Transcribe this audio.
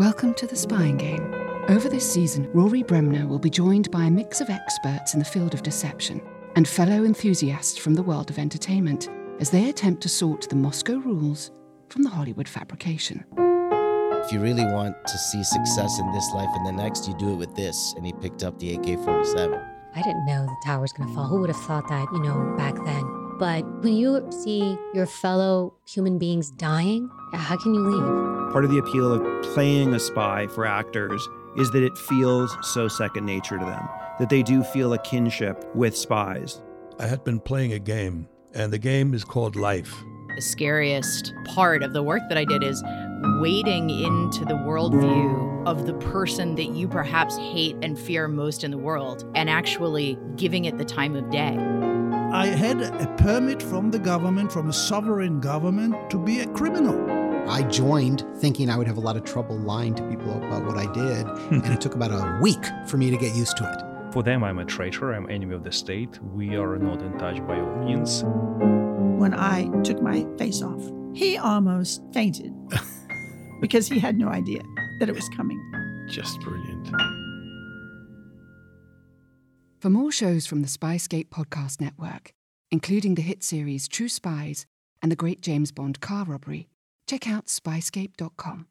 Welcome to the Spying Game. Over this season, Rory Bremner will be joined by a mix of experts in the field of deception and fellow enthusiasts from the world of entertainment as they attempt to sort the Moscow rules from the Hollywood fabrication. If you really want to see success in this life and the next, you do it with this. And he picked up the AK 47. I didn't know the tower was going to fall. Who would have thought that, you know, back then? But when you see your fellow human beings dying, how can you leave? Part of the appeal of playing a spy for actors is that it feels so second nature to them, that they do feel a kinship with spies. I had been playing a game, and the game is called Life. The scariest part of the work that I did is wading into the worldview of the person that you perhaps hate and fear most in the world and actually giving it the time of day. I had a permit from the government, from a sovereign government, to be a criminal. I joined thinking I would have a lot of trouble lying to people about what I did, and it took about a week for me to get used to it. For them, I'm a traitor, I'm enemy of the state. We are not in touch by all means. When I took my face off, he almost fainted because he had no idea that it was coming. Just brilliant. For more shows from the Spyscape Podcast Network, including the hit series True Spies and the Great James Bond Car Robbery, check out spyscape.com.